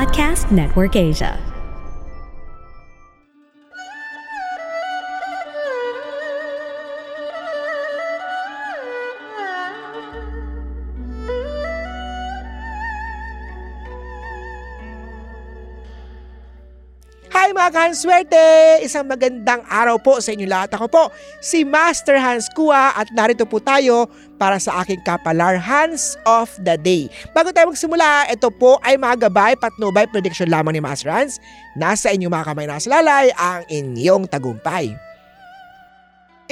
Podcast Network Asia. Hi mga kahanswerte! Isang magandang araw po sa inyo lahat. Ako po, si Master Hans Kua at narito po tayo para sa aking kapalar Hans of the Day. Bago tayo magsimula, ito po ay mga gabay patnubay prediction lamang ni Master Hans. Nasa inyong mga kamay nasa lalay ang inyong tagumpay.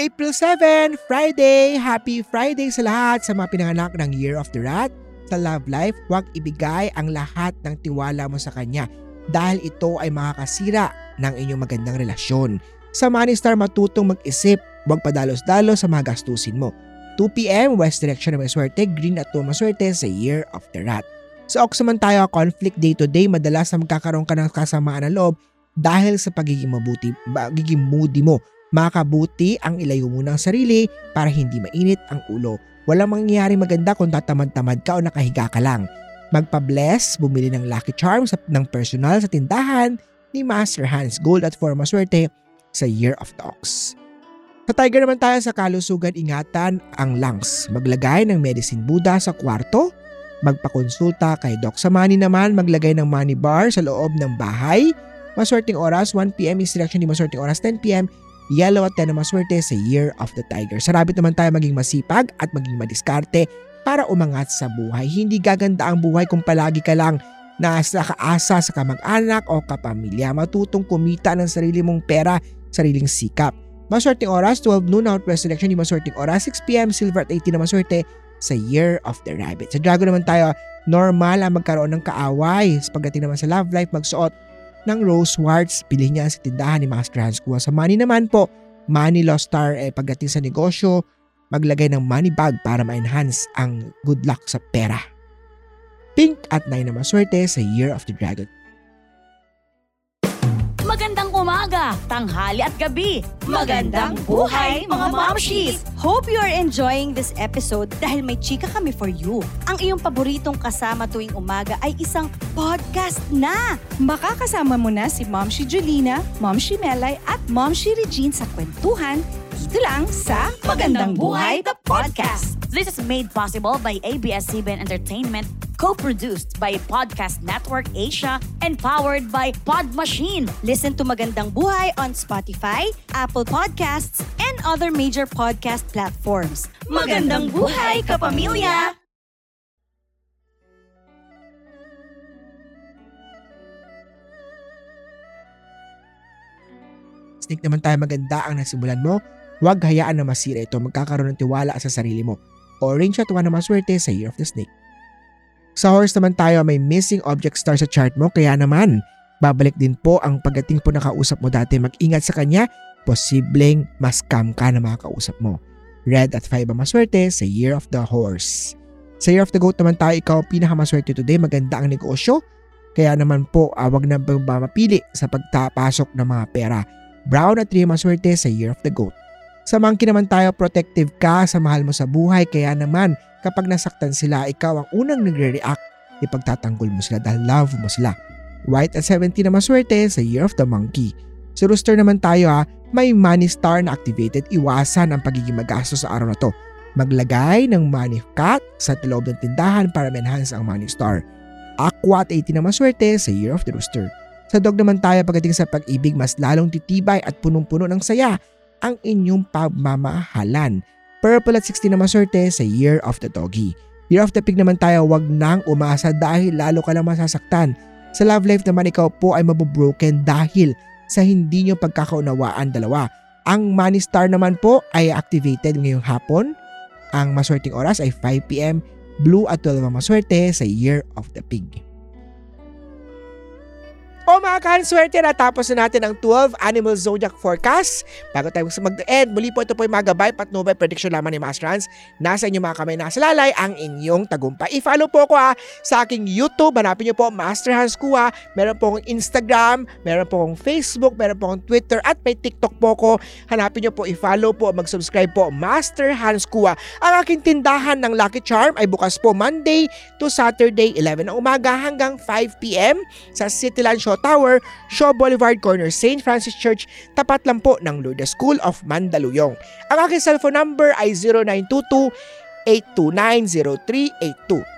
April 7, Friday! Happy Friday sa lahat sa mga pinanganak ng Year of the Rat. Sa love life, huwag ibigay ang lahat ng tiwala mo sa kanya dahil ito ay makakasira ng inyong magandang relasyon. Sa Money Star matutong mag-isip, huwag padalos-dalos sa mga gastusin mo. 2pm, west direction na may swerte, green at 2 maswerte sa Year of the Rat. Sa Ox naman tayo, conflict day to day, madalas na magkakaroon ka ng kasamaan ng loob dahil sa pagiging mabuti, pagiging moody mo. Makabuti ang ilayo mo ng sarili para hindi mainit ang ulo. Walang mangyayari maganda kung tatamad-tamad ka o nakahiga ka lang magpa-bless, bumili ng Lucky Charms ng personal sa tindahan ni Master Hans Gold at Forma Swerte sa Year of Ox. Sa Tiger naman tayo sa kalusugan ingatan ang lungs. Maglagay ng medicine Buddha sa kwarto. Magpakonsulta kay Doc. Sa money naman, maglagay ng money bar sa loob ng bahay. Maswerteng oras, 1pm is direction di maswerteng oras, 10pm. Yellow at 10 na maswerte sa Year of the Tiger. Sa rabbit naman tayo maging masipag at maging madiskarte para umangat sa buhay. Hindi gaganda ang buhay kung palagi ka lang nasa kaasa sa kamag-anak o kapamilya. Matutong kumita ng sarili mong pera, sariling sikap. Maswerteng oras, 12 noon, Northwest Selection, yung maswerteng oras, 6pm, Silver at 18 na maswerte sa Year of the Rabbit. Sa Dragon naman tayo, normal ang magkaroon ng kaaway. Sa pagdating naman sa love life, magsuot ng rose swords, bilhin niya sa tindahan ni Master Hans Kuha. Sa money naman po, money lost star, eh, pagdating sa negosyo, maglagay ng money bag para ma-enhance ang good luck sa pera. Pink at 9 na maswerte sa Year of the Dragon. Magandang umaga, tanghali at gabi. Magandang buhay, mga mamshis! Hope you are enjoying this episode dahil may chika kami for you. Ang iyong paboritong kasama tuwing umaga ay isang podcast na. Makakasama mo na si Mom shi Julina, Mom shi Melay at Mom shi Regine sa kwentuhan dito lang sa Magandang Buhay, the podcast. This is made possible by ABS-CBN Entertainment, co-produced by Podcast Network Asia, and powered by Pod Machine. Listen to Magandang Buhay on Spotify, Apple Podcasts, and other major podcast platforms. Magandang buhay, kapamilya! Snake naman tayo maganda ang nasimulan mo. Huwag hayaan na masira ito. Magkakaroon ng tiwala sa sarili mo. Orange at 1 na maswerte sa Year of the Snake. Sa horse naman tayo may missing object star sa chart mo kaya naman babalik din po ang pagdating po nakausap mo dati. Mag-ingat sa kanya, posibleng mas scam ka na makakausap mo. Red at 5 ang maswerte sa Year of the Horse. Sa Year of the Goat naman tayo, ikaw pinakamaswerte today. Maganda ang negosyo. Kaya naman po, uh, wag na mapili sa pagtapasok ng mga pera. Brown at 3 maswerte sa Year of the Goat. Sa monkey naman tayo, protective ka sa mahal mo sa buhay. Kaya naman, kapag nasaktan sila, ikaw ang unang nagre-react. Ipagtatanggol mo sila dahil love mo sila. White at 70 na maswerte sa Year of the Monkey. Sa rooster naman tayo ha, may money star na activated. Iwasan ang pagiging magastos sa araw na to. Maglagay ng money cut sa loob ng tindahan para ma-enhance ang money star. Aqua at 80 na maswerte sa Year of the Rooster. Sa dog naman tayo pagdating sa pag-ibig, mas lalong titibay at punong-puno ng saya ang inyong pagmamahalan. Purple at 60 na maswerte sa Year of the Doggy. Year of the Pig naman tayo, wag nang umasa dahil lalo ka lang masasaktan. Sa love life naman ikaw po ay mabubroken dahil sa hindi nyo pagkakaunawaan dalawa. Ang Money Star naman po ay activated ngayong hapon. Ang maswerteng oras ay 5pm. Blue at 12 ang maswerte sa Year of the Pig. O mga kahanswerte, natapos na natin ang 12 Animal Zodiac Forecast. Bago tayo mag-end, muli po ito po yung mga gabay patnubay prediction lamang ni Master Hans. Nasa inyong mga kamay nasa lalay ang inyong tagumpay. I-follow po ako ha sa aking YouTube. Hanapin niyo po Master Hans Kua. Meron po akong Instagram, meron po akong Facebook, meron po akong Twitter at may TikTok po ko. Hanapin niyo po, i-follow po, mag-subscribe po Master Hans Kua. Ang aking tindahan ng Lucky Charm ay bukas po Monday to Saturday 11 ng umaga hanggang 5pm sa Cityland Show Tower, Shaw Boulevard Corner, St. Francis Church, tapat lang po ng Lourdes School of Mandaluyong. Ang aking cellphone number ay 0922 8290382.